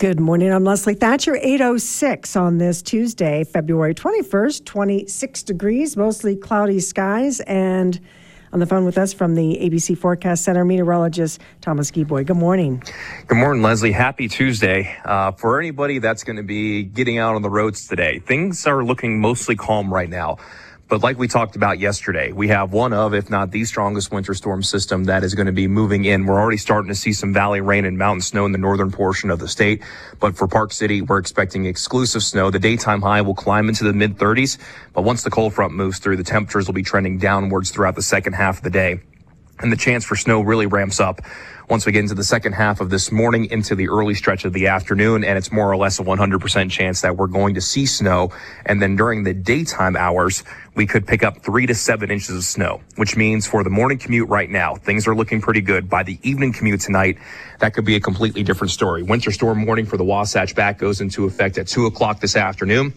Good morning. I'm Leslie Thatcher. 806 on this Tuesday, February 21st, 26 degrees, mostly cloudy skies. And on the phone with us from the ABC Forecast Center, meteorologist Thomas Geboy. Good morning. Good morning, Leslie. Happy Tuesday. Uh, for anybody that's going to be getting out on the roads today, things are looking mostly calm right now. But like we talked about yesterday, we have one of, if not the strongest winter storm system that is going to be moving in. We're already starting to see some valley rain and mountain snow in the northern portion of the state. But for Park City, we're expecting exclusive snow. The daytime high will climb into the mid 30s. But once the cold front moves through, the temperatures will be trending downwards throughout the second half of the day. And the chance for snow really ramps up once we get into the second half of this morning into the early stretch of the afternoon. And it's more or less a 100% chance that we're going to see snow. And then during the daytime hours, we could pick up three to seven inches of snow, which means for the morning commute right now, things are looking pretty good. By the evening commute tonight, that could be a completely different story. Winter storm warning for the Wasatch back goes into effect at two o'clock this afternoon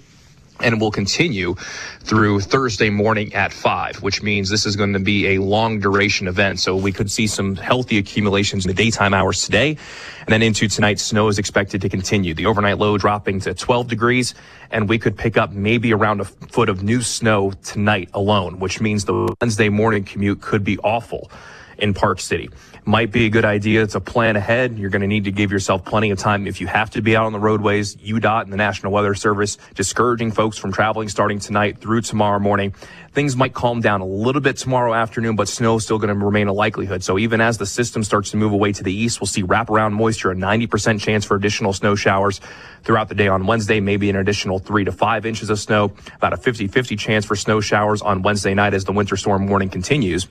and will continue through Thursday morning at 5, which means this is going to be a long duration event. So we could see some healthy accumulations in the daytime hours today. And then into tonight, snow is expected to continue. The overnight low dropping to 12 degrees, and we could pick up maybe around a foot of new snow tonight alone, which means the Wednesday morning commute could be awful in Park City might be a good idea to plan ahead. You're going to need to give yourself plenty of time if you have to be out on the roadways. UDOT and the National Weather Service discouraging folks from traveling starting tonight through tomorrow morning. Things might calm down a little bit tomorrow afternoon, but snow is still going to remain a likelihood. So even as the system starts to move away to the east, we'll see wraparound moisture, a 90% chance for additional snow showers throughout the day on Wednesday, maybe an additional three to five inches of snow, about a 50-50 chance for snow showers on Wednesday night as the winter storm warning continues.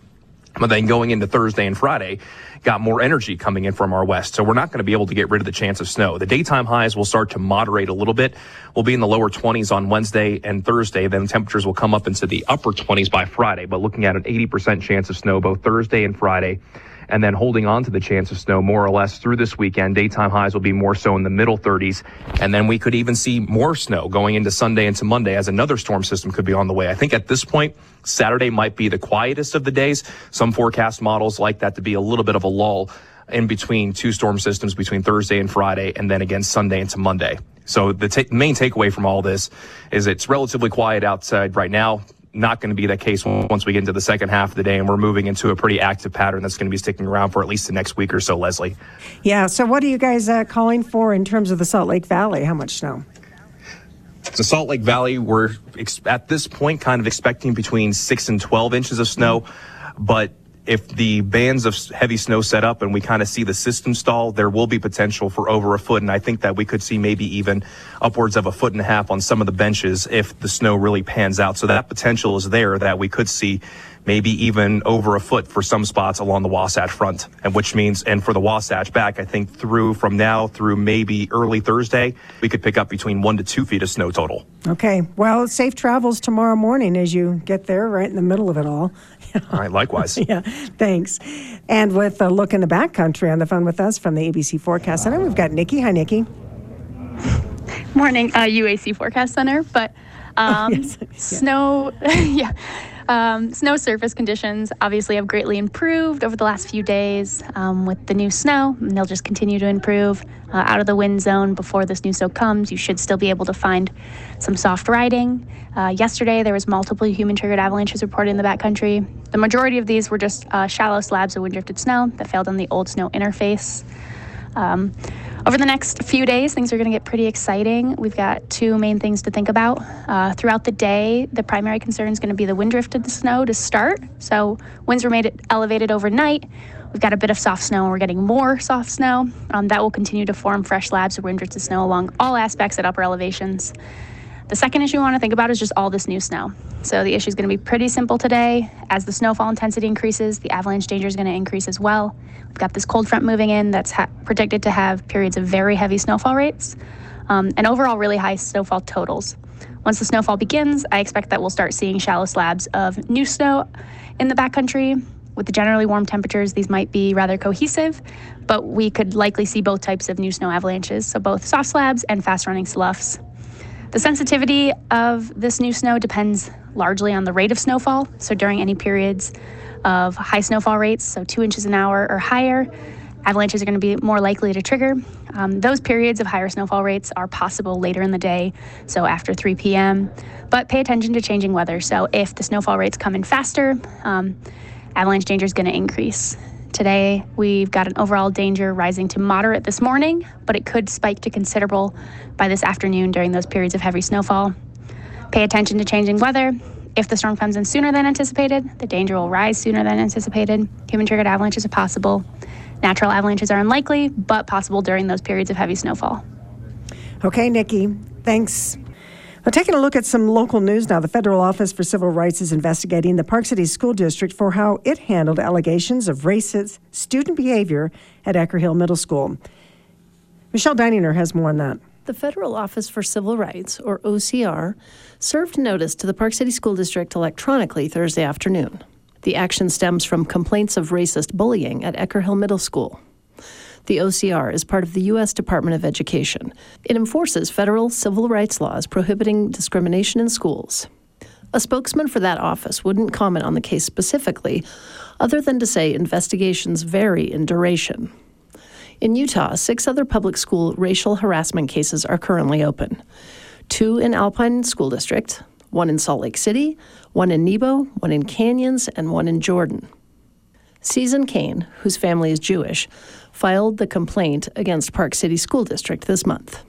But then going into Thursday and Friday, got more energy coming in from our west. So we're not going to be able to get rid of the chance of snow. The daytime highs will start to moderate a little bit. We'll be in the lower 20s on Wednesday and Thursday. Then temperatures will come up into the upper 20s by Friday, but looking at an 80% chance of snow both Thursday and Friday and then holding on to the chance of snow more or less through this weekend. Daytime highs will be more so in the middle 30s. And then we could even see more snow going into Sunday into Monday as another storm system could be on the way. I think at this point, Saturday might be the quietest of the days. Some forecast models like that to be a little bit of a lull in between two storm systems between Thursday and Friday, and then again Sunday into Monday. So the t- main takeaway from all this is it's relatively quiet outside right now not going to be that case once we get into the second half of the day and we're moving into a pretty active pattern that's going to be sticking around for at least the next week or so, Leslie. Yeah. So, what are you guys uh, calling for in terms of the Salt Lake Valley? How much snow? The Salt Lake Valley, we're ex- at this point kind of expecting between 6 and 12 inches of snow, but if the bands of heavy snow set up and we kind of see the system stall, there will be potential for over a foot. And I think that we could see maybe even upwards of a foot and a half on some of the benches if the snow really pans out. So that potential is there that we could see maybe even over a foot for some spots along the Wasatch front. And which means, and for the Wasatch back, I think through from now through maybe early Thursday, we could pick up between one to two feet of snow total. Okay. Well, safe travels tomorrow morning as you get there right in the middle of it all. all right, likewise. yeah, thanks. And with a look in the backcountry on the phone with us from the ABC Forecast Center, we've got Nikki. Hi, Nikki. Morning, uh, UAC Forecast Center. But um, oh, yes. snow, yeah. Um, snow surface conditions obviously have greatly improved over the last few days um, with the new snow, and they'll just continue to improve. Uh, out of the wind zone before this new snow comes, you should still be able to find some soft riding. Uh, yesterday, there was multiple human-triggered avalanches reported in the backcountry. The majority of these were just uh, shallow slabs of wind-drifted snow that failed on the old snow interface. Um, over the next few days, things are going to get pretty exciting. We've got two main things to think about. Uh, throughout the day, the primary concern is going to be the wind drifted snow to start. So, winds remain elevated overnight. We've got a bit of soft snow, and we're getting more soft snow. Um, that will continue to form fresh slabs of wind drifted snow along all aspects at upper elevations. The second issue we want to think about is just all this new snow. So the issue is going to be pretty simple today. As the snowfall intensity increases, the avalanche danger is going to increase as well. We've got this cold front moving in that's ha- predicted to have periods of very heavy snowfall rates um, and overall really high snowfall totals. Once the snowfall begins, I expect that we'll start seeing shallow slabs of new snow in the backcountry. With the generally warm temperatures, these might be rather cohesive, but we could likely see both types of new snow avalanches, so both soft slabs and fast running sloughs. The sensitivity of this new snow depends largely on the rate of snowfall. So during any periods of high snowfall rates, so two inches an hour or higher, avalanches are going to be more likely to trigger. Um, those periods of higher snowfall rates are possible later in the day, so after 3 p.m. But pay attention to changing weather. So if the snowfall rates come in faster, um, avalanche danger is going to increase. Today, we've got an overall danger rising to moderate this morning, but it could spike to considerable by this afternoon during those periods of heavy snowfall. Pay attention to changing weather. If the storm comes in sooner than anticipated, the danger will rise sooner than anticipated. Human triggered avalanches are possible. Natural avalanches are unlikely, but possible during those periods of heavy snowfall. Okay, Nikki, thanks. Well, taking a look at some local news now, the Federal Office for Civil Rights is investigating the Park City School District for how it handled allegations of racist student behavior at Ecker Hill Middle School. Michelle Deininger has more on that. The Federal Office for Civil Rights, or OCR, served notice to the Park City School District electronically Thursday afternoon. The action stems from complaints of racist bullying at Ecker Hill Middle School. The OCR is part of the U.S. Department of Education. It enforces federal civil rights laws prohibiting discrimination in schools. A spokesman for that office wouldn't comment on the case specifically, other than to say investigations vary in duration. In Utah, six other public school racial harassment cases are currently open two in Alpine School District, one in Salt Lake City, one in Nebo, one in Canyons, and one in Jordan. Susan Kane, whose family is Jewish, filed the complaint against Park City School District this month.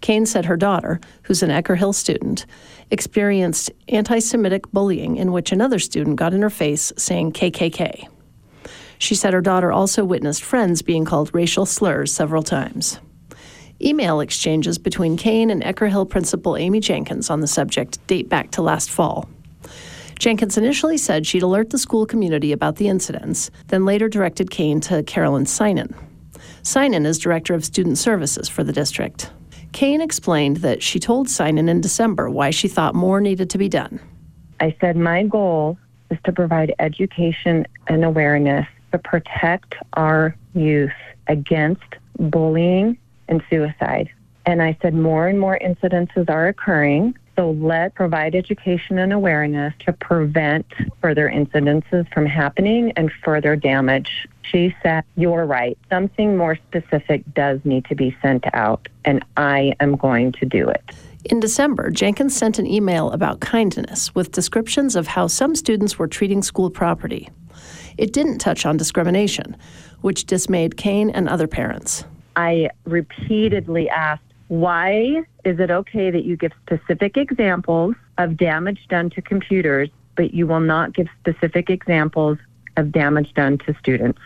Kane said her daughter, who's an Ecker Hill student, experienced anti Semitic bullying in which another student got in her face saying KKK. She said her daughter also witnessed friends being called racial slurs several times. Email exchanges between Kane and Ecker Hill principal Amy Jenkins on the subject date back to last fall. Jenkins initially said she'd alert the school community about the incidents, then later directed Kane to Carolyn Sinan. Sinan is director of student services for the district. Kane explained that she told Sinan in December why she thought more needed to be done. I said my goal is to provide education and awareness to protect our youth against bullying and suicide. And I said more and more incidences are occurring. So let's provide education and awareness to prevent further incidences from happening and further damage. She said, You're right. Something more specific does need to be sent out, and I am going to do it. In December, Jenkins sent an email about kindness with descriptions of how some students were treating school property. It didn't touch on discrimination, which dismayed Kane and other parents. I repeatedly asked, why is it okay that you give specific examples of damage done to computers, but you will not give specific examples of damage done to students?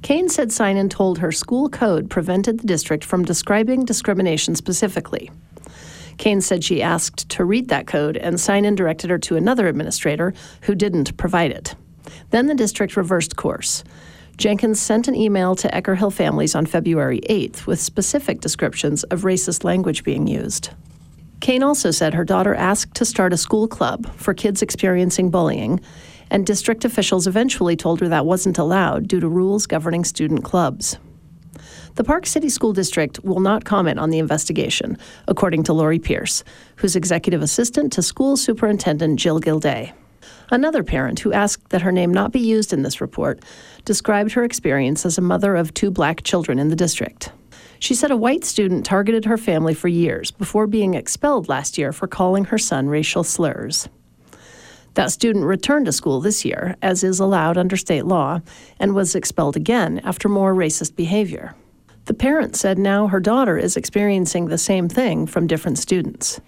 Kane said Sinan told her school code prevented the district from describing discrimination specifically. Kane said she asked to read that code, and Sinan directed her to another administrator who didn't provide it. Then the district reversed course. Jenkins sent an email to Ecker Hill families on February 8th with specific descriptions of racist language being used. Kane also said her daughter asked to start a school club for kids experiencing bullying, and district officials eventually told her that wasn't allowed due to rules governing student clubs. The Park City School District will not comment on the investigation, according to Lori Pierce, who's executive assistant to school superintendent Jill Gildea. Another parent who asked that her name not be used in this report described her experience as a mother of two black children in the district. She said a white student targeted her family for years before being expelled last year for calling her son racial slurs. That student returned to school this year, as is allowed under state law, and was expelled again after more racist behavior. The parent said now her daughter is experiencing the same thing from different students.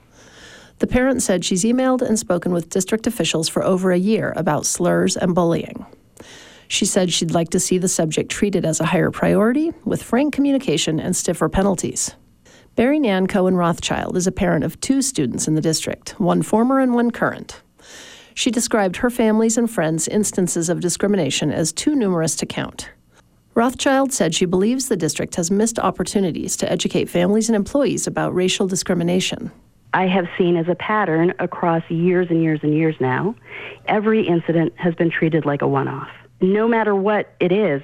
The parent said she's emailed and spoken with district officials for over a year about slurs and bullying. She said she'd like to see the subject treated as a higher priority with frank communication and stiffer penalties. Bari Nan Cohen Rothschild is a parent of two students in the district, one former and one current. She described her family's and friends' instances of discrimination as too numerous to count. Rothschild said she believes the district has missed opportunities to educate families and employees about racial discrimination. I have seen as a pattern across years and years and years now. Every incident has been treated like a one off, no matter what it is.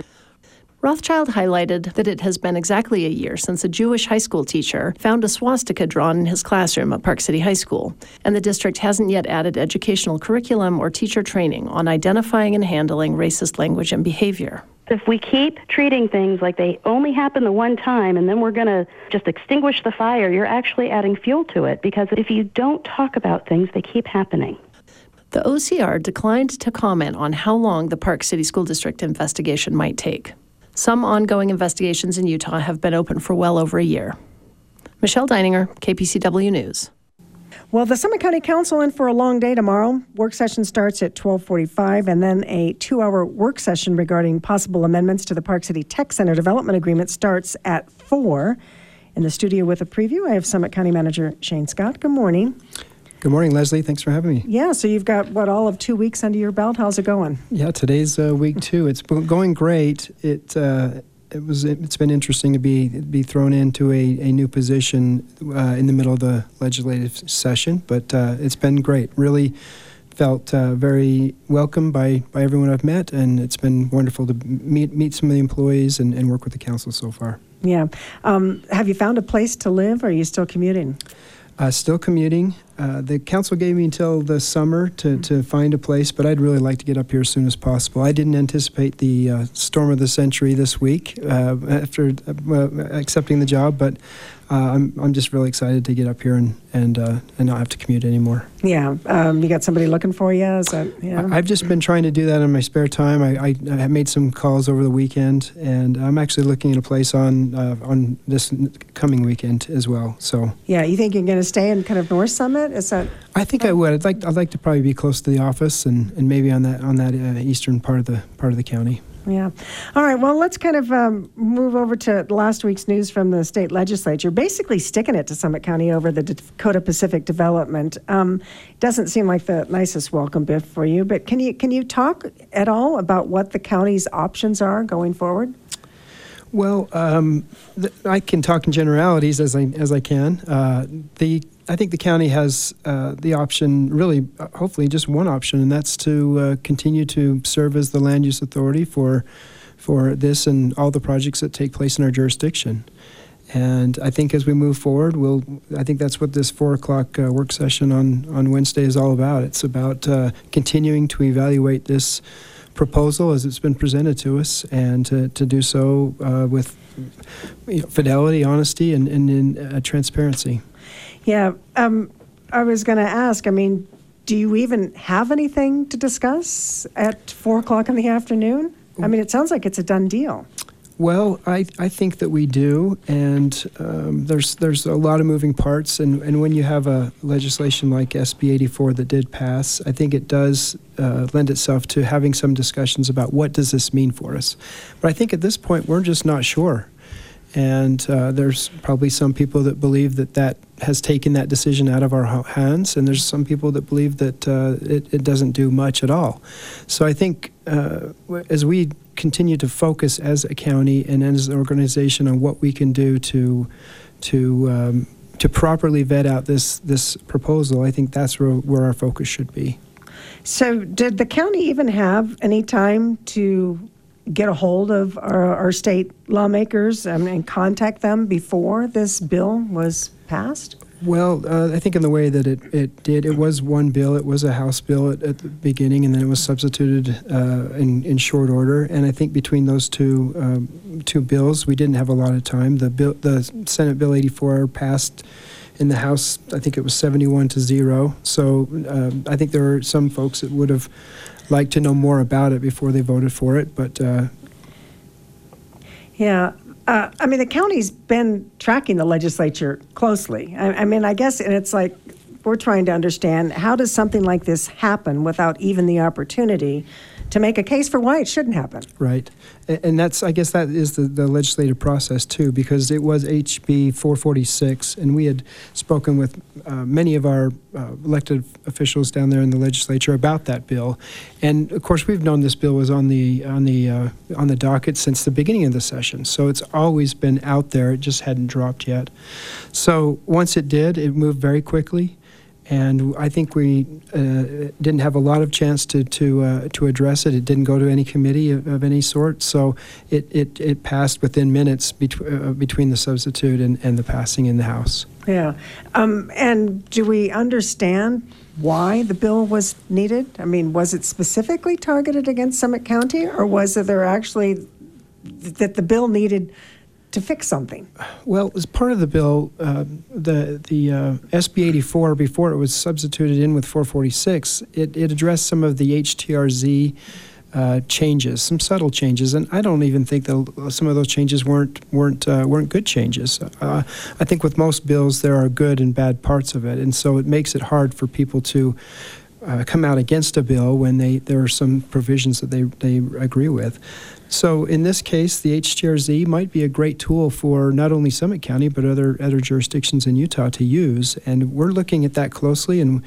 Rothschild highlighted that it has been exactly a year since a Jewish high school teacher found a swastika drawn in his classroom at Park City High School, and the district hasn't yet added educational curriculum or teacher training on identifying and handling racist language and behavior. If we keep treating things like they only happen the one time and then we're going to just extinguish the fire, you're actually adding fuel to it because if you don't talk about things, they keep happening. The OCR declined to comment on how long the Park City School District investigation might take. Some ongoing investigations in Utah have been open for well over a year. Michelle Deininger, KPCW News. Well, the Summit County Council in for a long day tomorrow. Work session starts at 12:45 and then a 2-hour work session regarding possible amendments to the Park City Tech Center development agreement starts at 4. In the studio with a preview, I have Summit County Manager Shane Scott. Good morning. Good morning, Leslie. Thanks for having me. Yeah, so you've got what all of 2 weeks under your belt. How's it going? Yeah, today's uh, week 2. It's going great. It uh, it was it's been interesting to be be thrown into a, a new position uh, in the middle of the legislative session, but uh, it's been great. Really felt uh, very welcome by, by everyone I've met, and it's been wonderful to meet meet some of the employees and, and work with the council so far. Yeah. Um, have you found a place to live, or are you still commuting? Uh, still commuting. Uh, the council gave me until the summer to, to find a place, but I'd really like to get up here as soon as possible. I didn't anticipate the uh, storm of the century this week uh, after uh, accepting the job, but uh, I'm, I'm just really excited to get up here and and uh, and not have to commute anymore. Yeah, um, you got somebody looking for you. Is that yeah? I, have just been trying to do that in my spare time. I, I, I made some calls over the weekend, and I'm actually looking at a place on uh, on this coming weekend as well. So yeah, you think you're going to stay in kind of North Summit? Is that? I think I would. I'd like I'd like to probably be close to the office and, and maybe on that on that uh, eastern part of the part of the county. Yeah. All right. Well, let's kind of um, move over to last week's news from the state legislature. Basically, sticking it to Summit County over the Dakota Pacific development. Um, doesn't seem like the nicest welcome bit for you, but can you can you talk at all about what the county's options are going forward? Well, um, I can talk in generalities as I as I can. Uh, the I think the county has uh, the option, really, uh, hopefully, just one option, and that's to uh, continue to serve as the land use authority for for this and all the projects that take place in our jurisdiction. And I think as we move forward, we'll. I think that's what this four o'clock uh, work session on on Wednesday is all about. It's about uh, continuing to evaluate this proposal as it's been presented to us, and to, to do so uh, with you know, fidelity, honesty, and, and in, transparency. Yeah, um, I was going to ask. I mean, do you even have anything to discuss at four o'clock in the afternoon? I mean, it sounds like it's a done deal. Well, I, I think that we do, and um, there's there's a lot of moving parts, and, and when you have a legislation like SB 84 that did pass, I think it does uh, lend itself to having some discussions about what does this mean for us. But I think at this point we're just not sure. And uh, there's probably some people that believe that that has taken that decision out of our hands, and there's some people that believe that uh, it, it, doesn't do much at all. So I think uh, as we continue to focus as a county and as an organization on what we can do to to um, to properly vet out this this proposal, I think that's where, where our focus should be. So, did the county even have any time to get a hold of our, our state lawmakers and, and, contact them before this bill was passed? Well, uh, I think in the way that it, it did, it was one bill. It was a House bill at, at the beginning, and then it was substituted uh, in, in short order. And I think between those two um, two bills, we didn't have a lot of time. The bill, the Senate Bill 84 passed in the House. I think it was 71 to zero. So um, I think there are some folks that would have liked to know more about it before they voted for it. But uh, yeah, uh, I mean, the county's been tracking the legislature closely. I, I, mean, I guess, and it's like we're trying to understand how does something like this happen without even the opportunity to make a case for why it shouldn't happen. Right. And that's, I guess, that is the, the legislative process too, because it was HB 446, and we had spoken with uh, many of our uh, elected officials down there in the legislature about that bill. And of course, we've known this bill was on the on the uh, on the docket since the beginning of the session, so it's always been out there. It just hadn't dropped yet. So once it did, it moved very quickly and I think we uh, didn't have a lot of chance to to uh, to address it. It didn't go to any committee of, of any sort, so it, it, it passed within minutes between uh, between the substitute and, and the passing in the House. Yeah, um, and do we understand why the bill was needed? I mean, was it specifically targeted against Summit County, or was it there actually that the bill needed to fix something. Well, as part of the bill, uh, the the uh, SB 84, before it was substituted in with 446, it, it addressed some of the HTRZ uh, changes, some subtle changes, and I don't even think that some of those changes weren't weren't uh, weren't good changes. Uh, I think with most bills there are good and bad parts of it, and so it makes it hard for people to. Uh, come out against a bill when they there are some provisions that they, they agree with. So in this case, the HTRZ might be a great tool for not only Summit County but other other jurisdictions in Utah to use, and we're looking at that closely, and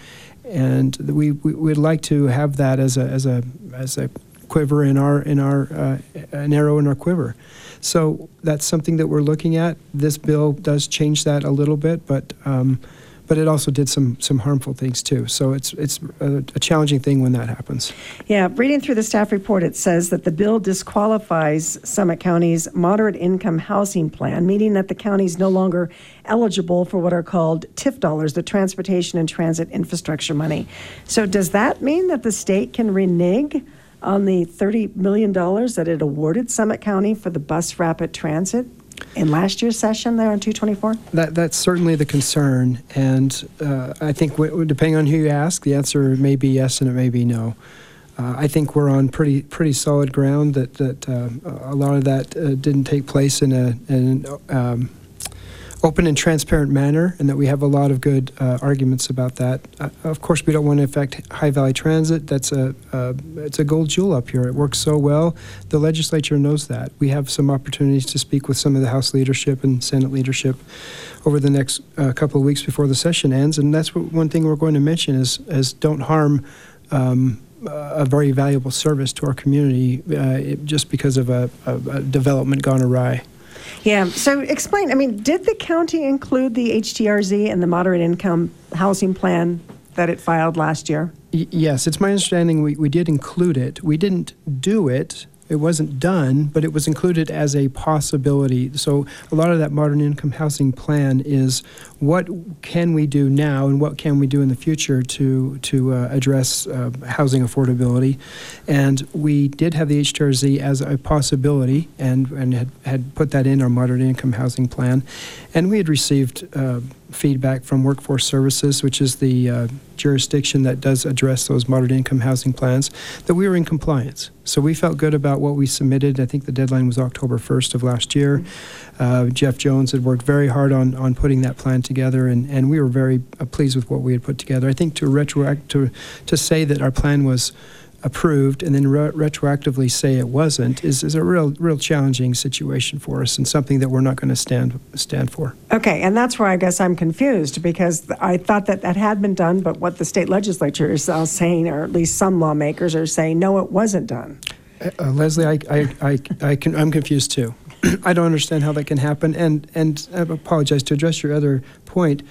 and we, we would like to have that as a as a as a quiver in our in our uh, an arrow in our quiver. So that's something that we're looking at. This bill does change that a little bit, but um, but it also did some some harmful things too. So it's it's a, a, challenging thing when that happens. Yeah, reading through the staff report, it says that the bill disqualifies Summit County's moderate income housing plan, meaning that the county is no longer eligible for what are called TIF dollars, the Transportation and Transit Infrastructure money. So does that mean that the state can renege? on the $30 million that it awarded Summit County for the bus rapid transit in last year's session there on 224? That, that's certainly the concern. And uh, I think, w- depending on who you ask, the answer may be yes and it may be no. Uh, I think we're on pretty pretty solid ground that that uh, a lot of that uh, didn't take place in a, in um, open and transparent manner, and that we have a lot of good uh, arguments about that. Uh, of course, we don't want to affect High Valley Transit. That's a uh, it's a gold jewel up here. It works so well. The legislature knows that. We have some opportunities to speak with some of the House leadership and Senate leadership over the next uh, couple of weeks before the session ends, and that's what, one thing we're going to mention is is don't harm. Um, a very valuable service to our community uh, just because of a, a, a development gone awry. Yeah. So explain. I mean, did the county include the HTRZ and the moderate income housing plan that it filed last year? Y- yes, it's my understanding we, we did include it. We didn't do it it wasn't done, but it was included as a possibility. So a lot of that modern income housing plan is what can we do now and what can we do in the future to to uh, address uh, housing affordability. And we did have the HTRZ as a possibility and, and had, had put that in our modern income housing plan. And we had received uh, feedback from Workforce Services, which is the uh, jurisdiction that does address those moderate income housing plans, that we were in compliance. So we felt good about what we submitted. I think the deadline was October 1st of last year. Uh, Jeff Jones had worked very hard on, on putting that plan together, and, and we were very uh, pleased with what we had put together. I think to retroact to to say that our plan was approved and then re- retroactively say it wasn't is, is a real real challenging situation for us and something that we're not going to stand stand for. Okay, and that's where I guess I'm confused because I thought that that had been done, but what the state legislature is uh, saying, or at least some lawmakers are saying, no, it wasn't done. Uh, uh Leslie, I, I, I, I can, I'm confused too. I don't understand how that can happen, and and I apologize to address your other point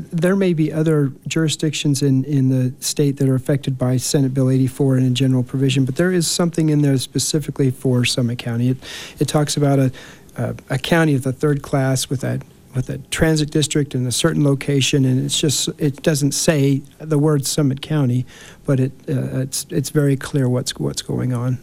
there may be other jurisdictions in, in the state that are affected by Senate Bill 84 and a general provision, but there is something in there specifically for Summit County. It, it talks about a, a, a county of the third class with a with a transit district in a certain location, and it's just it doesn't say the word Summit County, but it uh, it's it's very clear what's what's going on.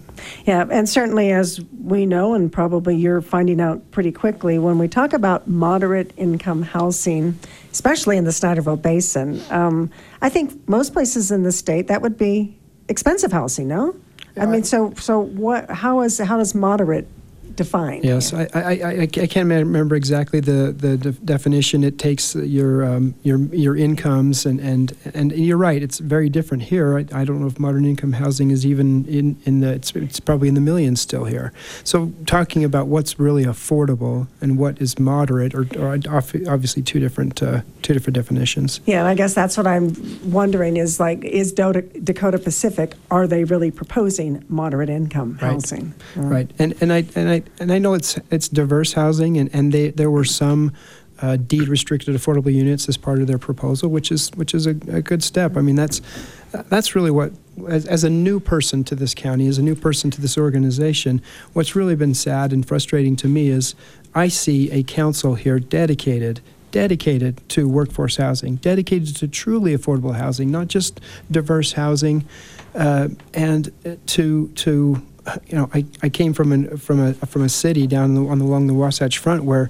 Yeah, and certainly as we know, and probably you're finding out pretty quickly, when we talk about moderate income housing, especially in the Snyderville Basin, um, I think most places in the state that would be expensive housing. No, I mean, so so what? How is how does moderate defined. Yes, I, I, I, I, can't remember exactly the, the de- definition. It takes your um, your your incomes and, and and you're right. It's very different here. I, I don't know if modern income housing is even in, in the it's, it's probably in the millions still here. So talking about what's really affordable and what is moderate are, are obviously two different uh, two different definitions. Yeah, I guess that's what I'm wondering is like is Dakota Pacific are they really proposing moderate income housing? Right. right. And and I and I and I know it's it's diverse housing, and and they there were some. Uh, deed restricted affordable units as part of their proposal, which is which is a, a good step. I mean, that's that's really what as, as, a new person to this county, as a new person to this organization, what's really been sad and frustrating to me is I see a council here dedicated dedicated to workforce housing, dedicated to truly affordable housing, not just diverse housing, uh, and to to you know, I, I came from an, from a from a city down the, on the, along the Wasatch Front where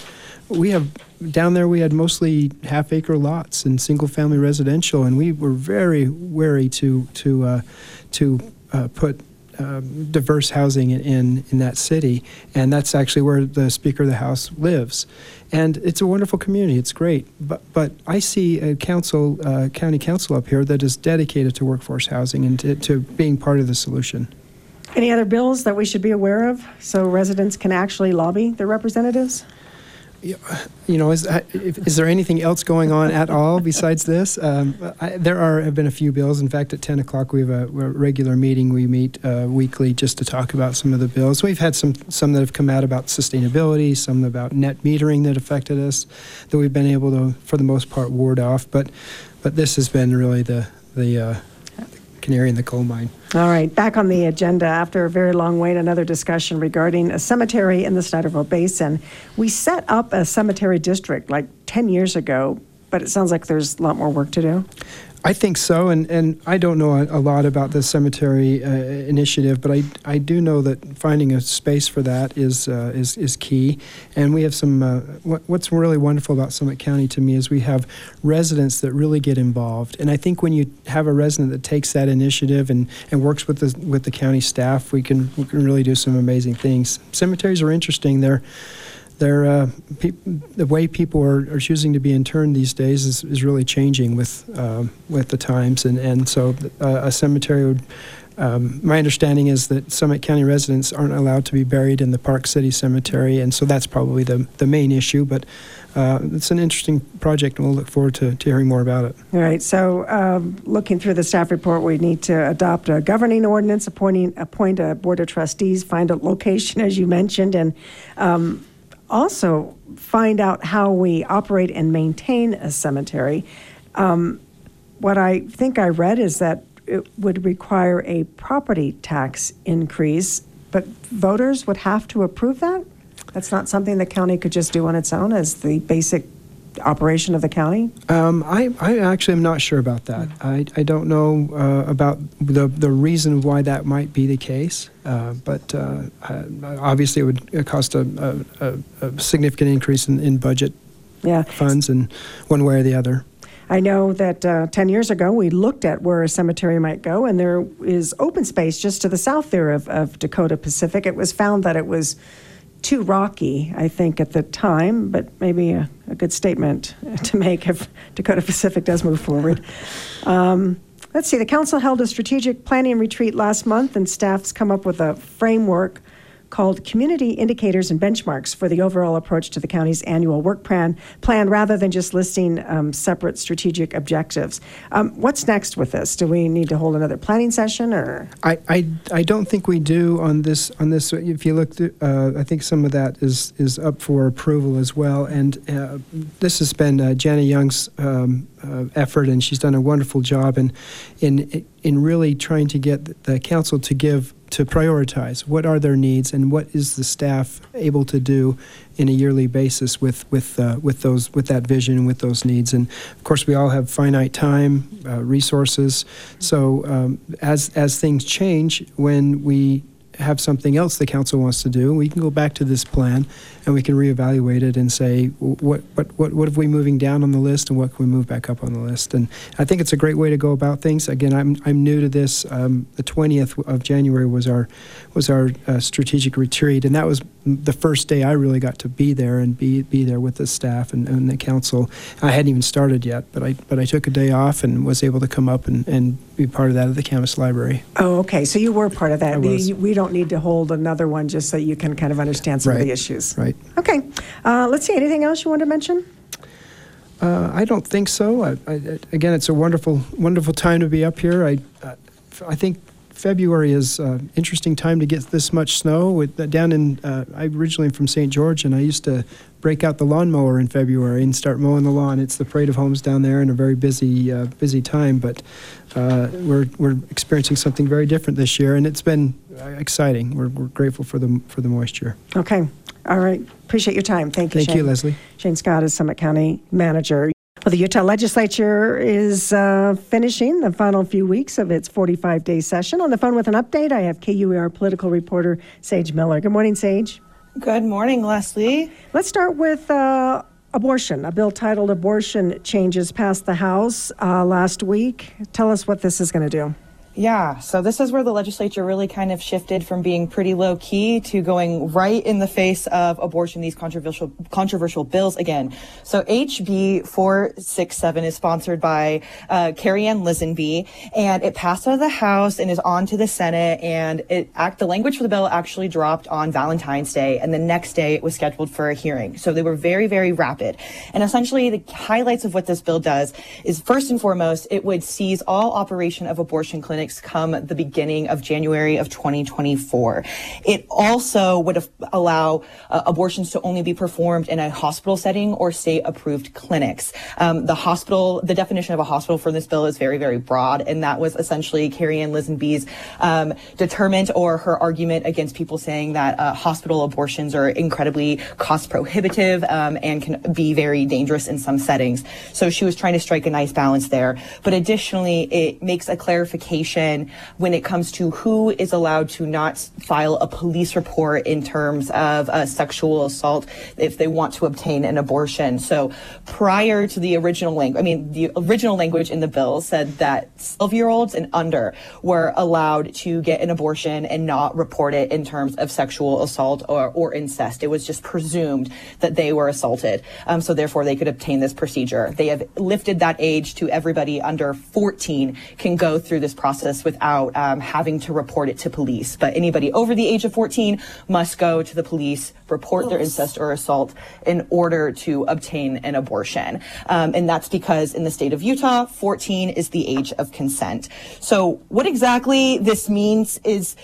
we have down there we had mostly half acre lots and single family residential, and we were very wary to to uh, to uh, put um, diverse housing in in that city, and that's actually where the Speaker of the House lives, and it's a wonderful community. It's great, but but I see a council, uh, county council up here that is dedicated to workforce housing and to, to being part of the solution. Any other bills that we should be aware of so residents can actually lobby their representatives? you know, is, is there anything else going on at all besides this? Um, I, there are have been a few bills. In fact, at 10 o'clock we have a, a regular meeting. We meet uh, weekly just to talk about some of the bills. We've had some some that have come out about sustainability, some about net metering that affected us, that we've been able to, for the most part, ward off. But but this has been really the the uh, canary in the coal mine. All right, back on the agenda after a very long wait, another discussion regarding a cemetery in the Snyderville Basin. We set up a cemetery district like 10 years ago, but it sounds like there's a lot more work to do. I think so, and, and I don't know a, a lot about the cemetery uh, initiative, but I, I do know that finding a space for that is uh, is, is key. And we have some. Uh, what, what's really wonderful about Summit County to me is we have residents that really get involved, and I think when you have a resident that takes that initiative and, and works with the with the county staff, we can we can really do some amazing things. Cemeteries are interesting. They're they're, uh, the way people are, are choosing to be interned these days is, is really changing with uh, with the times, and and so uh, a cemetery would. Um, my understanding is that Summit County residents aren't allowed to be buried in the Park City Cemetery, and so that's probably the the main issue. But uh, it's an interesting project, and we'll look forward to, to hearing more about it. All right. So, um, looking through the staff report, we need to adopt a governing ordinance, appointing appoint a board of trustees, find a location, as you mentioned, and um, also find out how we operate and maintain a cemetery. Um, what I think I read is that it would require a property tax increase, but voters would have to approve that? That's not something the county could just do on its own as the basic operation of the county? Um, I, I actually am not sure about that. I, I don't know uh, about the, the reason why that might be the case, uh, but uh, obviously it would cost a, a, a significant increase in, in budget yeah. funds in one way or the other. I know that uh, 10 years ago we looked at where a cemetery might go, and there is open space just to the south there of, of Dakota Pacific. It was found that it was too rocky, I think, at the time, but maybe a, a good statement to make if Dakota Pacific does move forward. Um, let's see, the council held a strategic planning retreat last month, and staff's come up with a framework called Community Indicators and Benchmarks for the overall approach to the county's annual work plan, plan rather than just listing um, separate strategic objectives. Um, what's next with this? Do we need to hold another planning session or? I, I, I don't think we do on this on this. If you look, uh, I think some of that is is up for approval as well. And uh, this has been uh, Jana Young's um, uh, effort, and she's done a wonderful job in in in really trying to get the council to give to prioritize what are their needs and what is the staff able to do in a yearly basis with with uh, with those with that vision and with those needs. And of course we all have finite time uh, resources. So um, as as things change when we have something else the council wants to do, we can go back to this plan and we can reevaluate it and say what what what what are we moving down on the list and what can we move back up on the list. And I think it's a great way to go about things. Again, I'm I'm new to this. Um, the 20th of January was our was our uh, strategic retreat, and that was the first day I really got to be there and be be there with the staff and, and the council. I hadn't even started yet, but I but I took a day off and was able to come up and, and be part of that at the campus library. Oh, okay. So you were part of that. We, we don't need to hold another one just so you can kind of understand some of the issues. Right. Okay. Uh, let's see. Anything else you want to mention? Uh, I don't think so. I, I, again, it's a wonderful, wonderful time to be up here. I, uh, I think February is an interesting time to get this much snow. With, uh, down in, uh, I originally am from St. George, and I used to break out the lawnmower in February and start mowing the lawn. It's the parade of homes down there, and a very busy, uh, busy time. But uh, we're we're experiencing something very different this year, and it's been uh, exciting. We're, we're grateful for the for the moisture. Okay. All right. Appreciate your time. Thank you, Thank Shane. you, Leslie. Shane Scott is Summit County Manager. Well, the Utah legislature is uh, finishing the final few weeks of its 45 day session. On the phone with an update, I have KUER political reporter Saige Miller. Good morning, Saige. Good morning, Leslie. Let's start with uh, abortion. A bill titled Abortion Changes passed the House uh, last week. Tell us what this is going to do. Yeah, so this is where the legislature really kind of shifted from being pretty low key to going right in the face of abortion, these controversial controversial bills again. So HB 467 is sponsored by uh, Karianne Lisonbee, and it passed out of the House and is on to the Senate. And it act the language for the bill actually dropped on Valentine's Day, and the next day it was scheduled for a hearing. So they were very, very rapid. And essentially, the highlights of what this bill does is first and foremost, it would seize all operation of abortion clinics clinics come the beginning of January of 2024. It also would allow uh, abortions to only be performed in a hospital setting or state approved clinics. Um, the hospital, the definition of a hospital for this bill is very, very broad, and that was essentially Karianne Lisonbee's um, determined or her argument against people saying that uh, hospital abortions are incredibly cost prohibitive um, and can be very dangerous in some settings. So she was trying to strike a nice balance there. But additionally, it makes a clarification when it comes to who is allowed to not file a police report in terms of uh, sexual assault if they want to obtain an abortion. So prior to the original language, I mean, the original language in the bill said that 12 year olds and under were allowed to get an abortion and not report it in terms of sexual assault or, or incest. It was just presumed that they were assaulted. Um, so therefore they could obtain this procedure. They have lifted that age to everybody under 14 can go through this process process without um, having to report it to police. But anybody over the age of 14 must go to the police, report their incest or assault in order to obtain an abortion. Um, and that's because in the state of Utah, 14 is the age of consent. So what exactly this means is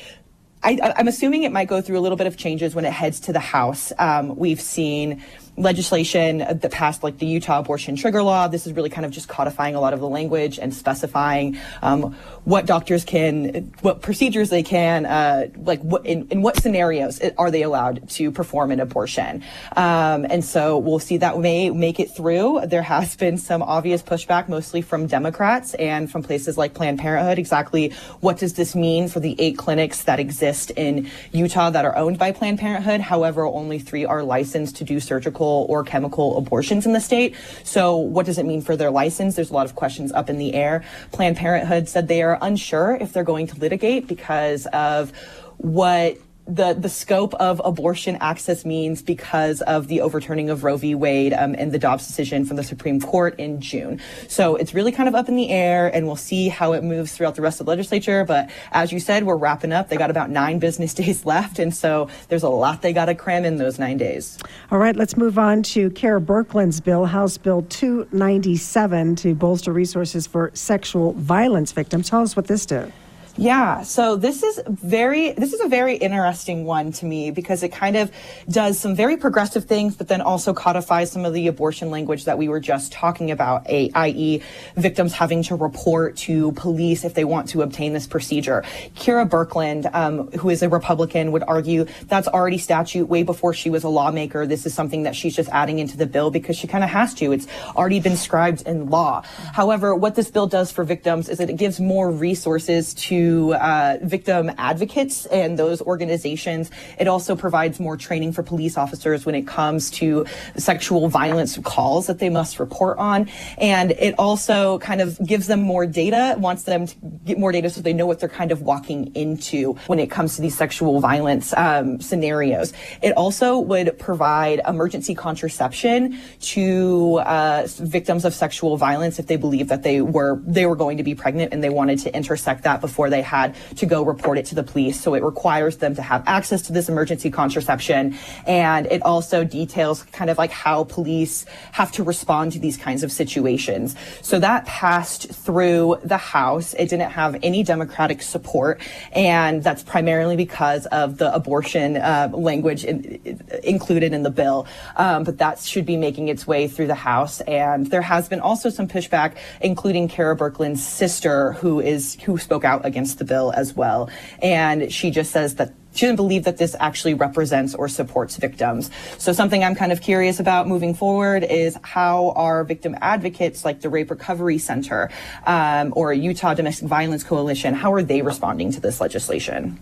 I, am assuming it might go through a little bit of changes when it heads to the House. Um, we've seen legislation that passed like the Utah abortion trigger law. This is really kind of just codifying a lot of the language and specifying um, what doctors can, what procedures they can, uh, like what, in, in, what scenarios are they allowed to perform an abortion. Um, and so we'll see that may make it through. There has been some obvious pushback, mostly from Democrats and from places like Planned Parenthood. Exactly what does this mean for the eight clinics that exist in Utah that are owned by Planned Parenthood? However, only three are licensed to do surgical or chemical abortions in the state. So what does it mean for their license? There's a lot of questions up in the air. Planned Parenthood said they are unsure if they're going to litigate because of what the the scope of abortion access means because of the overturning of Roe v. Wade um, and the Dobbs decision from the Supreme Court in June. So it's really kind of up in the air, and we'll see how it moves throughout the rest of the legislature. But as you said, we're wrapping up. They got about nine business days left, and so there's a lot they got to cram in those nine days. All right, let's move on to Kera Birkeland's bill, House Bill 297, to bolster resources for sexual violence victims. Tell us what this did. Yeah, so this is very this is a very interesting one to me because it kind of does some very progressive things, but then also codifies some of the abortion language that we were just talking about, i.e., victims having to report to police if they want to obtain this procedure. Kera Birkeland, um, who is a Republican, would argue that's already statute way before she was a lawmaker. This is something that she's just adding into the bill because she kind of has to. It's already been scribed in law. However, what this bill does for victims is that it gives more resources to uh, victim advocates and those organizations. It also provides more training for police officers when it comes to sexual violence calls that they must report on. And it also kind of gives them more data, wants them to get more data so they know what they're kind of walking into when it comes to these sexual violence um, scenarios. It also would provide emergency contraception to uh, victims of sexual violence if they believe that they were they were going to be pregnant and they wanted to intersect that before they they had to go report it to the police. So it requires them to have access to this emergency contraception. And it also details kind of like how police have to respond to these kinds of situations. So that passed through the House. It didn't have any Democratic support. And that's primarily because of the abortion uh, language in, included in the bill. Um, but that should be making its way through the House. And there has been also some pushback, including Kera Birkeland's sister, who is who spoke out against against the bill as well. And she just says that she doesn't believe that this actually represents or supports victims. So something I'm kind of curious about moving forward is how are victim advocates like the Rape Recovery Center um, or Utah Domestic Violence Coalition, how are they responding to this legislation?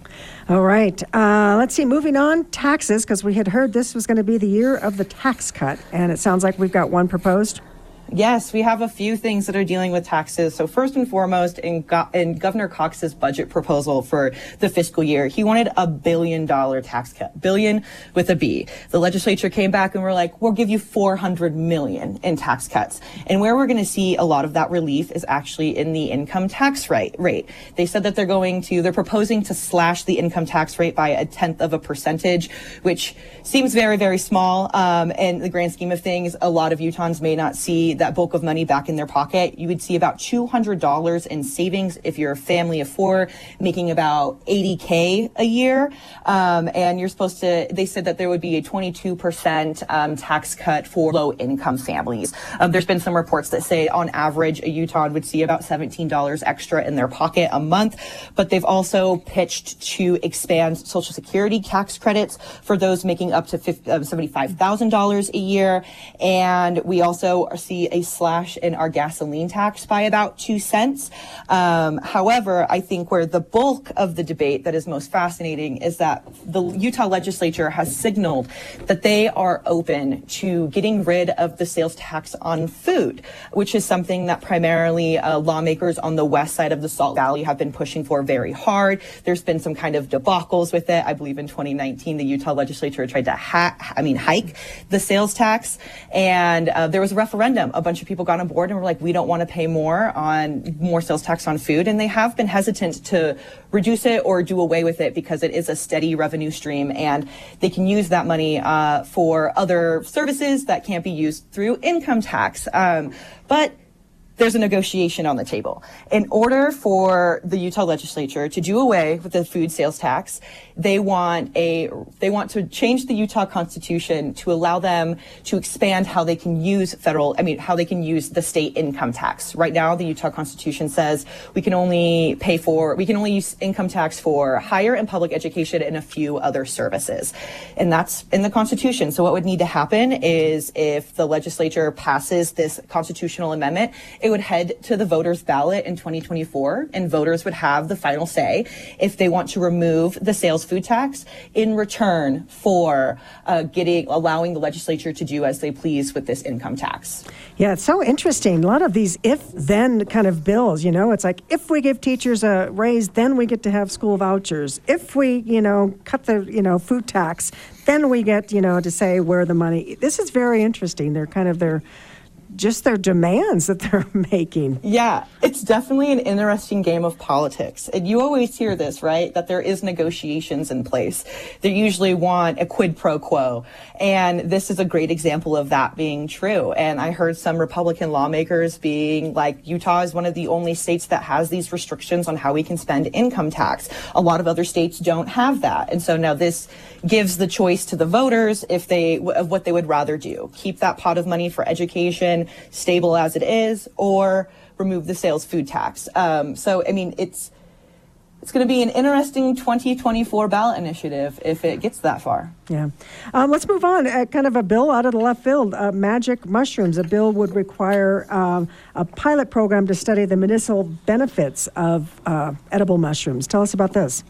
All right. Uh, let's see. Moving on, taxes, because we had heard this was going to be the year of the tax cut, and it sounds like we've got one proposed. Yes, we have a few things that are dealing with taxes. So first and foremost, in, Go- in, Governor Cox's budget proposal for the fiscal year, he wanted a billion dollar tax cut, billion with a B. The legislature came back and we're like, we'll give you 400 million in tax cuts. And where we're going to see a lot of that relief is actually in the income tax rate. Rate. They said that they're going to, they're proposing to slash the income tax rate by a tenth of a percentage, which seems very, very small. Um, in the grand scheme of things, a lot of Utahns may not see that bulk of money back in their pocket. You would see about $200 in savings if you're a family of four, making about 80K a year. Um, and you're supposed to, they said that there would be a 22% um, tax cut for low income families. Um, there's been some reports that say on average, a Utah would see about $17 extra in their pocket a month. But they've also pitched to expand Social Security tax credits for those making up to $75,000 a year. And we also see a slash in our gasoline tax by about two cents. Um, however, I think where the bulk of the debate that is most fascinating is that the Utah legislature has signaled that they are open to getting rid of the sales tax on food, which is something that primarily uh, lawmakers on the west side of the Salt Valley have been pushing for very hard. There's been some kind of debacles with it. I believe in 2019, the Utah legislature tried to ha- I mean hike the sales tax, and uh, there was a referendum a bunch of people got on board and were like, we don't want to pay more on more sales tax on food. And they have been hesitant to reduce it or do away with it because it is a steady revenue stream and they can use that money uh, for other services that can't be used through income tax. Um, but there's a negotiation on the table. In order for the Utah legislature to do away with the food sales tax, they want a they want to change the Utah constitution to allow them to expand how they can use federal I mean how they can use the state income tax. Right now the Utah constitution says we can only pay for we can only use income tax for higher and public education and a few other services. And that's in the constitution. So what would need to happen is if the legislature passes this constitutional amendment, would head to the voters ballot in 2024 and voters would have the final say if they want to remove the sales food tax in return for uh, getting allowing the legislature to do as they please with this income tax. Yeah, it's so interesting. A lot of these if then kind of bills, you know, it's like if we give teachers a raise, then we get to have school vouchers. If we, you know, cut the, you know, food tax, then we get, you know, to say where the money. This is very interesting. They're kind of their just their demands that they're making. Yeah, it's definitely an interesting game of politics. And you always hear this, right? That there is negotiations in place. They usually want a quid pro quo. And this is a great example of that being true. And I heard some Republican lawmakers being like, Utah is one of the only states that has these restrictions on how we can spend income tax. A lot of other states don't have that. And so now this gives the choice to the voters if they, of what they would rather do. Keep that pot of money for education stable as it is or remove the sales food tax. Um, so, I mean, it's, it's going to be an interesting 2024 ballot initiative if it gets that far. Yeah. Um, let's move on. Uh, kind of a bill out of the left field uh, magic mushrooms. A bill would require um, a pilot program to study the medicinal benefits of uh, edible mushrooms. Tell us about this.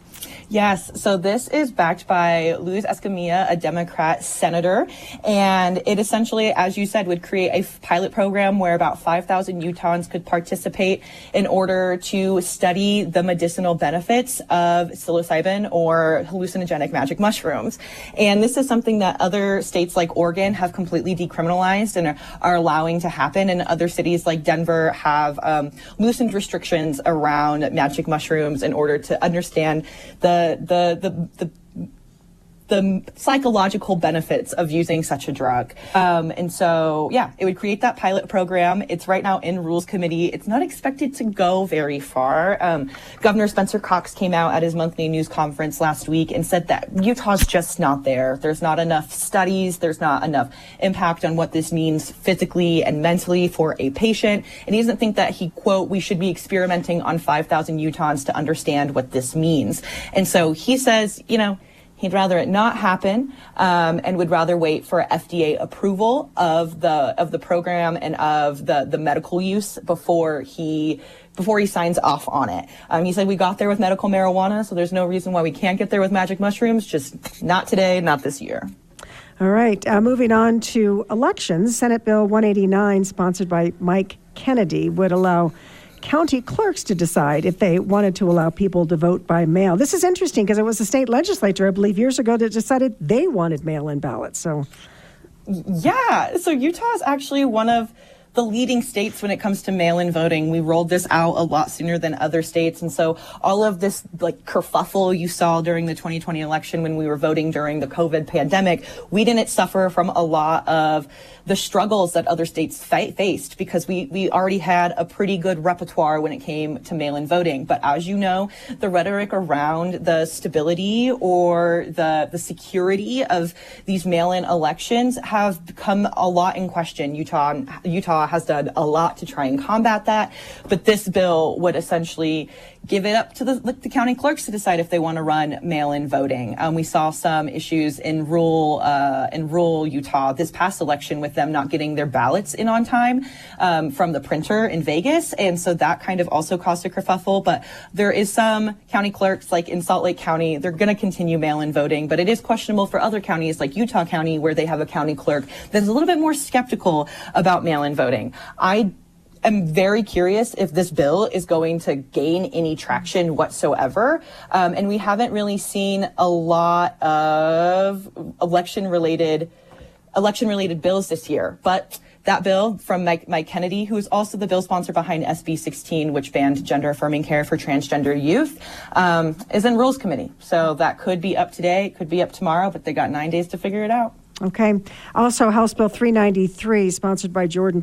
Yes, so this is backed by Luz Escamilla, a Democrat senator, and it essentially, as you said, would create a pilot program where about 5,000 Utahns could participate in order to study the medicinal benefits of psilocybin or hallucinogenic magic mushrooms. And this is something that other states like Oregon have completely decriminalized and are, are allowing to happen, and other cities like Denver have um, loosened restrictions around magic mushrooms in order to understand the the the the the psychological benefits of using such a drug. Um, and so, yeah, it would create that pilot program. It's right now in Rules Committee. It's not expected to go very far. Um, Governor Spencer Cox came out at his monthly news conference last week and said that Utah's just not there. There's not enough studies. There's not enough impact on what this means physically and mentally for a patient. And he doesn't think that he, quote, we should be experimenting on 5,000 Utahns to understand what this means. And so he says, you know, He'd rather it not happen, um, and would rather wait for FDA approval of the of the program and of the the medical use before he before he signs off on it. Um, he said we got there with medical marijuana, so there's no reason why we can't get there with magic mushrooms. Just not today, not this year. All right. Uh, moving on to elections, Senate Bill 189, sponsored by Mike Kennedy, would allow county clerks to decide if they wanted to allow people to vote by mail. This is interesting because it was the state legislature, I believe, years ago that decided they wanted mail in ballots. So, yeah. So Utah is actually one of the leading states when it comes to mail-in voting. We rolled this out a lot sooner than other states, and so all of this like kerfuffle you saw during the 2020 election when we were voting during the COVID pandemic, we didn't suffer from a lot of the struggles that other states fa- faced because we we already had a pretty good repertoire when it came to mail-in voting. But as you know, the rhetoric around the stability or the the security of these mail-in elections have become a lot in question. Utah Utah has done a lot to try and combat that, but this bill would essentially give it up to the, the county clerks to decide if they want to run mail-in voting. Um, we saw some issues in rural uh, in rural Utah this past election with them not getting their ballots in on time um, from the printer in Vegas, and so that kind of also caused a kerfuffle. But there is some county clerks, like in Salt Lake County, they're going to continue mail-in voting, but it is questionable for other counties like Utah County, where they have a county clerk that's a little bit more skeptical about mail-in voting. I am very curious if this bill is going to gain any traction whatsoever. Um, and we haven't really seen a lot of election related election related bills this year. But that bill from Mike, Mike Kennedy, who is also the bill sponsor behind SB 16, which banned gender affirming care for transgender youth, um, is in Rules Committee. So that could be up today, could be up tomorrow, but they got nine days to figure it out. Okay. Also, House Bill 393, sponsored by Jordan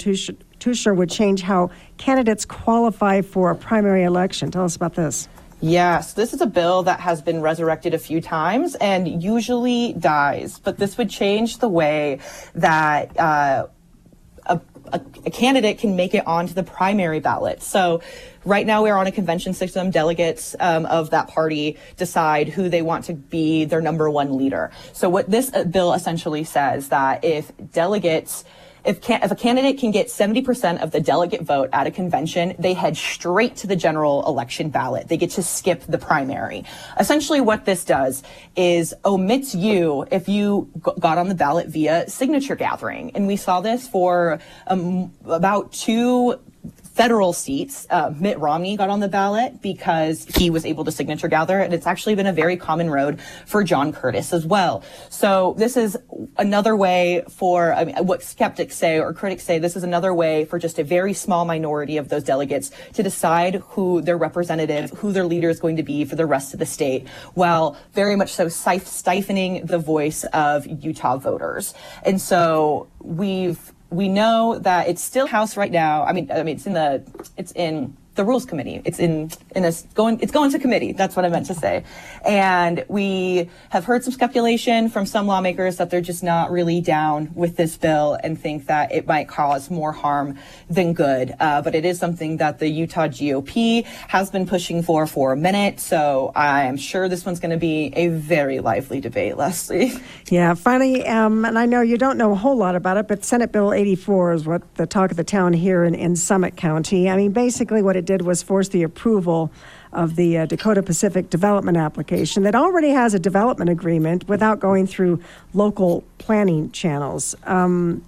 Teuscher, would change how candidates qualify for a primary election. Tell us about this. Yes, this is a bill that has been resurrected a few times and usually dies, but this would change the way that uh, a, a, a candidate can make it onto the primary ballot. So right now we're on a convention system. Delegates um, of that party decide who they want to be their number one leader. So what this uh, bill essentially says that if delegates if, can, if a candidate can get 70% of the delegate vote at a convention, they head straight to the general election ballot. They get to skip the primary. Essentially, what this does is omits you if you got on the ballot via signature gathering. And we saw this for um, about two federal seats, uh, Mitt Romney got on the ballot because he was able to signature gather, and it's actually been a very common road for John Curtis as well. So this is another way for I mean, what skeptics say or critics say. This is another way for just a very small minority of those delegates to decide who their representative, who their leader is going to be for the rest of the state, while very much so stifling the voice of Utah voters. And so we've we know that it's still House right now. I mean, I mean, it's in the, it's in the rules committee. It's in in a going it's going to committee. That's what I meant to say. And we have heard some speculation from some lawmakers that they're just not really down with this bill and think that it might cause more harm than good. Uh, but it is something that the Utah GOP has been pushing for for a minute. So I am sure this one's going to be a very lively debate, Leslie. Yeah, finally, um, and I know you don't know a whole lot about it, but Senate Bill 84 is what the talk of the town here in, in Summit County. I mean, basically, what it it did was force the approval of the uh, Dakota Pacific Development application that already has a development agreement without going through local planning channels. Um,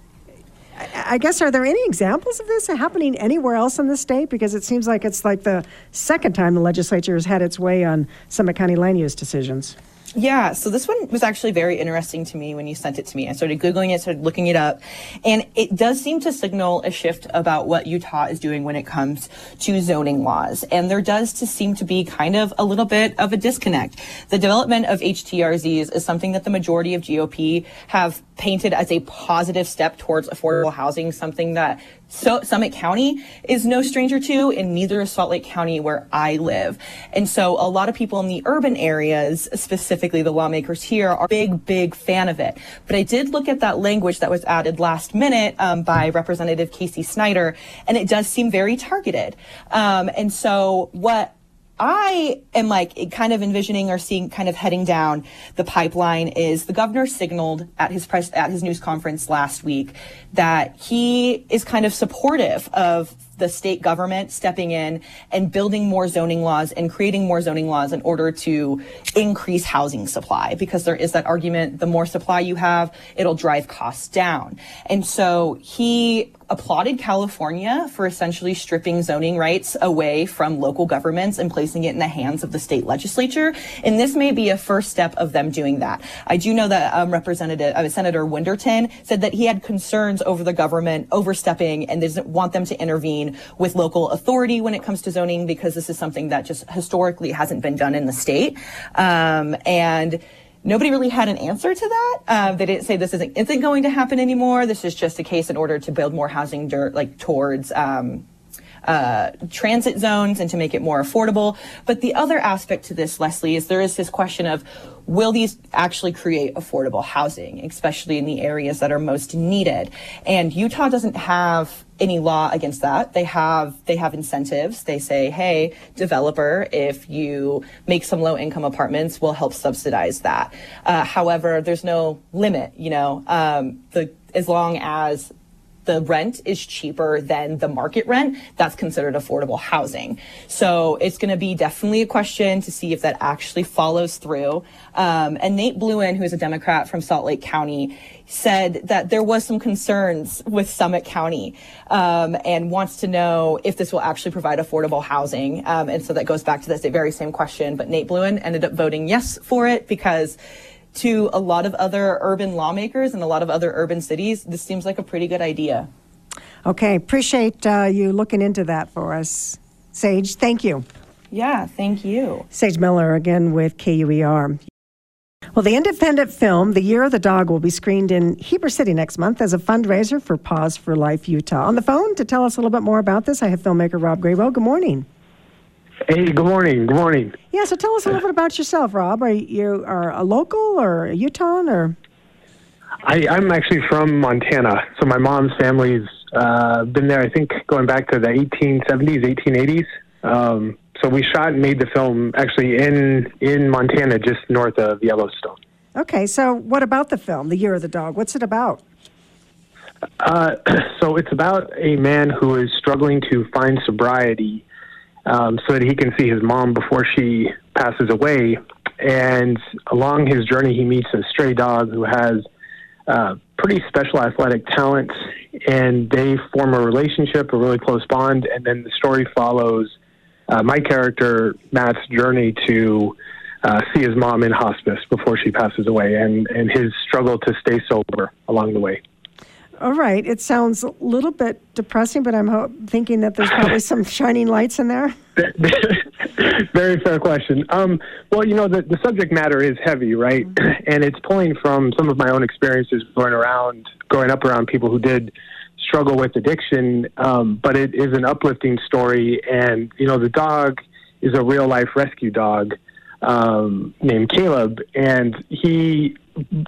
I, I guess are there any examples of this happening anywhere else in the state? Because it seems like it's like the second time the legislature has had its way on Summit County land use decisions. Yeah, so this one was actually very interesting to me when you sent it to me. I started Googling it, started looking it up, and it does seem to signal a shift about what Utah is doing when it comes to zoning laws. And there does to seem to be kind of a little bit of a disconnect. The development of HTRZs is something that the majority of GOP have painted as a positive step towards affordable housing, something that so Summit County is no stranger to, and neither is Salt Lake County where I live. And so a lot of people in the urban areas, specifically the lawmakers here, are big, big fan of it. But I did look at that language that was added last minute um, by Representative Casey Snider, and it does seem very targeted. Um, and so what I am like kind of envisioning or seeing kind of heading down the pipeline is the governor signaled at his press at his news conference last week that he is kind of supportive of the state government stepping in and building more zoning laws and creating more zoning laws in order to increase housing supply because there is that argument the more supply you have it'll drive costs down and so he applauded California for essentially stripping zoning rights away from local governments and placing it in the hands of the state legislature. And this may be a first step of them doing that. I do know that um, Representative uh, Senator Winterton said that he had concerns over the government overstepping and doesn't want them to intervene with local authority when it comes to zoning because this is something that just historically hasn't been done in the state. Um, and nobody really had an answer to that. Uh, they didn't say this isn't, isn't going to happen anymore. This is just a case in order to build more housing dirt, like towards um, uh, transit zones and to make it more affordable. But the other aspect to this, Leslie, is there is this question of will these actually create affordable housing, especially in the areas that are most needed? And Utah doesn't have any law against that. They have they have incentives. They say, hey, developer, if you make some low income apartments, we'll help subsidize that. Uh, however, there's no limit. You know, um, the as long as the rent is cheaper than the market rent, that's considered affordable housing. So it's going to be definitely a question to see if that actually follows through. Um, and Nate Blouin, who is a Democrat from Salt Lake County, said that there was some concerns with Summit County um, and wants to know if this will actually provide affordable housing. Um, and so that goes back to this very same question. But Nate Blouin ended up voting yes for it because to a lot of other urban lawmakers and a lot of other urban cities, this seems like a pretty good idea. Okay, appreciate uh, you looking into that for us, Saige. Thank you. Yeah, thank you. Saige Miller again with KUER. Well, the independent film, The Year of the Dog, will be screened in Heber City next month as a fundraiser for Paws for Life Utah. On the phone to tell us a little bit more about this, I have filmmaker Rob Grabow. Good morning. Hey, good morning. Good morning. Yeah, so tell us a little bit about yourself, Rob. Are you are a local or a Utah or? I, I'm actually from Montana, so my mom's family's uh, been there. I think going back to the 1870s, 1880s. Um, so we shot and made the film actually in in Montana, just north of Yellowstone. Okay, so what about the film, The Year of the Dog? What's it about? Uh, so it's about a man who is struggling to find sobriety um, so that he can see his mom before she passes away. And along his journey, he meets a stray dog who has uh, pretty special athletic talent, and they form a relationship, a really close bond. And then the story follows uh, my character, Matt's journey to uh, see his mom in hospice before she passes away, and, and his struggle to stay sober along the way. All right. It sounds a little bit depressing, but I'm ho- thinking that there's probably some shining lights in there. Very fair question. Um, well, you know, the, the subject matter is heavy, right? Mm-hmm. And it's pulling from some of my own experiences growing around, growing up around people who did struggle with addiction. Um, but it is an uplifting story. And, you know, the dog is a real life rescue dog um, named Caleb. And he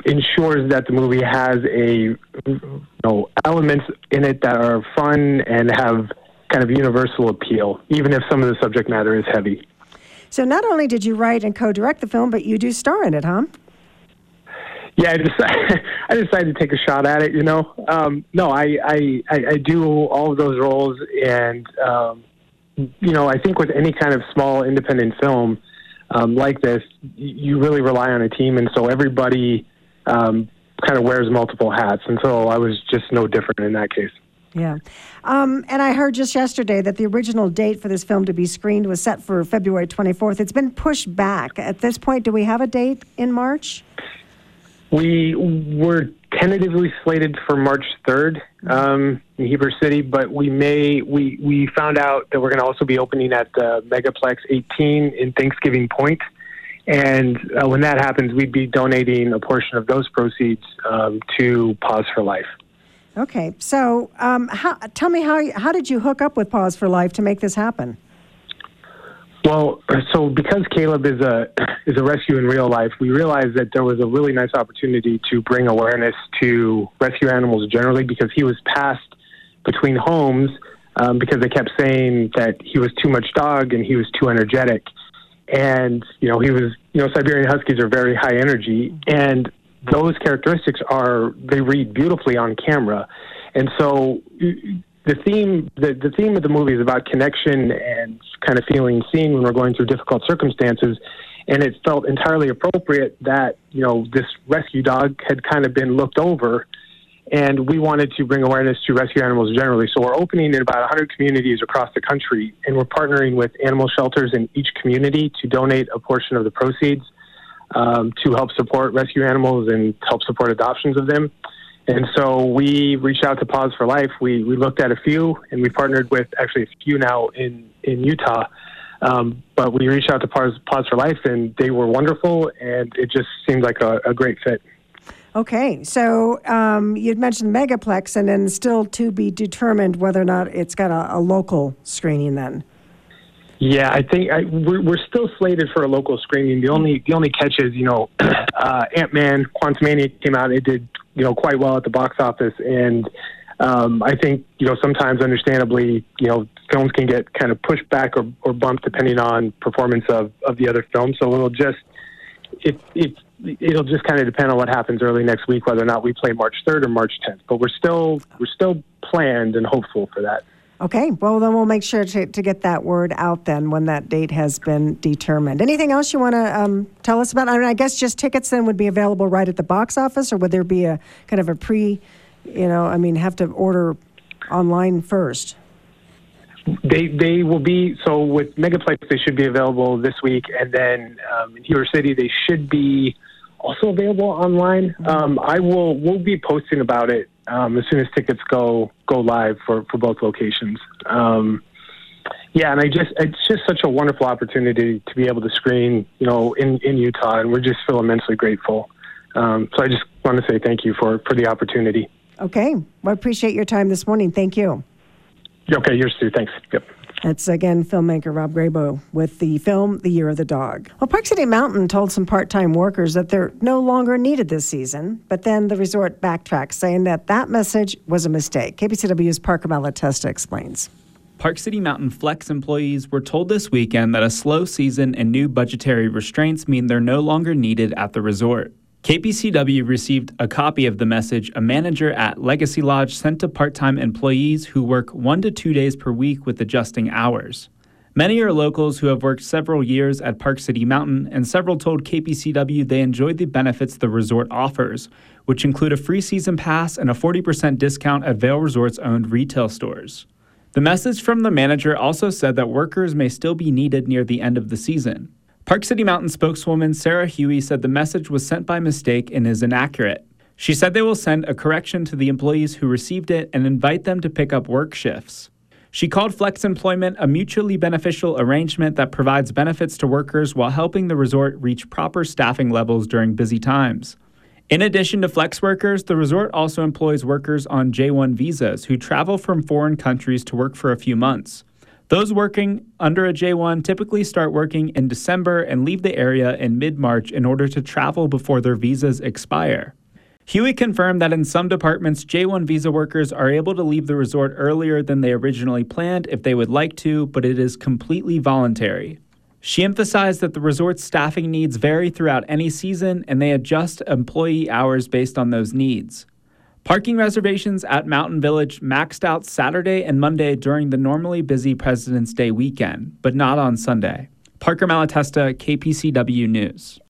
ensures that the movie has a you know elements in it that are fun and have kind of universal appeal, even if some of the subject matter is heavy. So not only did you write and co-direct the film, but you do star in it, huh? Yeah, I decided, I decided to take a shot at it. You know, um, no, I, I, I, do all of those roles, and um, you know, I think with any kind of small independent film, um, like this, you really rely on a team, and so everybody um, kind of wears multiple hats. And so I was just no different in that case. Yeah. Um, and I heard just yesterday that the original date for this film to be screened was set for February 24th. It's been pushed back. At this point, do we have a date in March? We were tentatively slated for March 3rd um, in Heber City, but we may we we found out that we're going to also be opening at the Megaplex 18 in Thanksgiving Point, and uh, when that happens, we'd be donating a portion of those proceeds um, to Paws for Life. Okay, so um, how, tell me how how did you hook up with Paws for Life to make this happen? Well, so because Caleb is a is a rescue in real life, we realized that there was a really nice opportunity to bring awareness to rescue animals generally because he was passed between homes um, because they kept saying that he was too much dog and he was too energetic. And, you know, he was, you know, Siberian Huskies are very high energy. And those characteristics are, they read beautifully on camera. And so the theme, the, the theme of the movie is about connection and kind of feeling seen when we're going through difficult circumstances. And it felt entirely appropriate that, you know, this rescue dog had kind of been looked over and we wanted to bring awareness to rescue animals generally. So we're opening in about 100 communities across the country, and we're partnering with animal shelters in each community to donate a portion of the proceeds um, to help support rescue animals and help support adoptions of them. And so we reached out to Paws for Life. We, we looked at a few, and we partnered with actually a few now in, in Utah. Um, but we reached out to Pause, Paws for Life, and they were wonderful, and it just seemed like a, a great fit. Okay, so um, you'd mentioned megaplex, and then still to be determined whether or not it's got a, a local screening. Then. Yeah, I think I, we're, we're still slated for a local screening. The only the only catch is, you know, uh, Ant Man, Quantumania came out. It did, you know, quite well at the box office, and um, I think, you know, sometimes understandably, you know, films can get kind of pushed back or, or bumped depending on performance of, of the other film. So it'll just it, it it'll just kind of depend on what happens early next week, whether or not we play March 3rd or March 10th. But we're still we're still planned and hopeful for that. Okay, well then we'll make sure to, to get that word out then when that date has been determined. Anything else you want to um, tell us about? I mean, I guess just tickets then would be available right at the box office, or would there be a kind of a pre, you know, I mean, have to order online first? They they will be so with Megaplex. They should be available this week, and then um, in Heber City they should be also available online. Um, I will we'll be posting about it um, as soon as tickets go go live for for both locations. Um, yeah, and I just it's just such a wonderful opportunity to be able to screen, you know, in in Utah, and we're just feel immensely grateful. Um, so I just want to say thank you for for the opportunity. Okay, well, I appreciate your time this morning. Thank you. Okay, yours too. Thanks. Yep. That's again filmmaker Rob Grabow with the film The Year of the Dog. Well, Park City Mountain told some part time workers that they're no longer needed this season, but then the resort backtracked, saying that that message was a mistake. KPCW's Parker Malatesta explains. Park City Mountain Flex employees were told this weekend that a slow season and new budgetary restraints mean they're no longer needed at the resort. KPCW received a copy of the message a manager at Legacy Lodge sent to part time employees who work one to two days per week with adjusting hours. Many are locals who have worked several years at Park City Mountain, and several told KPCW they enjoyed the benefits the resort offers, which include a free season pass and a 40% discount at Vail Resort's owned retail stores. The message from the manager also said that workers may still be needed near the end of the season. Park City Mountain spokeswoman Sarah Huey said the message was sent by mistake and is inaccurate. She said they will send a correction to the employees who received it and invite them to pick up work shifts. She called flex employment a mutually beneficial arrangement that provides benefits to workers while helping the resort reach proper staffing levels during busy times. In addition to flex workers, the resort also employs workers on J1 visas who travel from foreign countries to work for a few months. Those working under a J1 typically start working in December and leave the area in mid March in order to travel before their visas expire. Huey confirmed that in some departments, J1 visa workers are able to leave the resort earlier than they originally planned if they would like to, but it is completely voluntary. She emphasized that the resort's staffing needs vary throughout any season and they adjust employee hours based on those needs. Parking reservations at Mountain Village maxed out Saturday and Monday during the normally busy President's Day weekend, but not on Sunday. Parker Malatesta, KPCW News.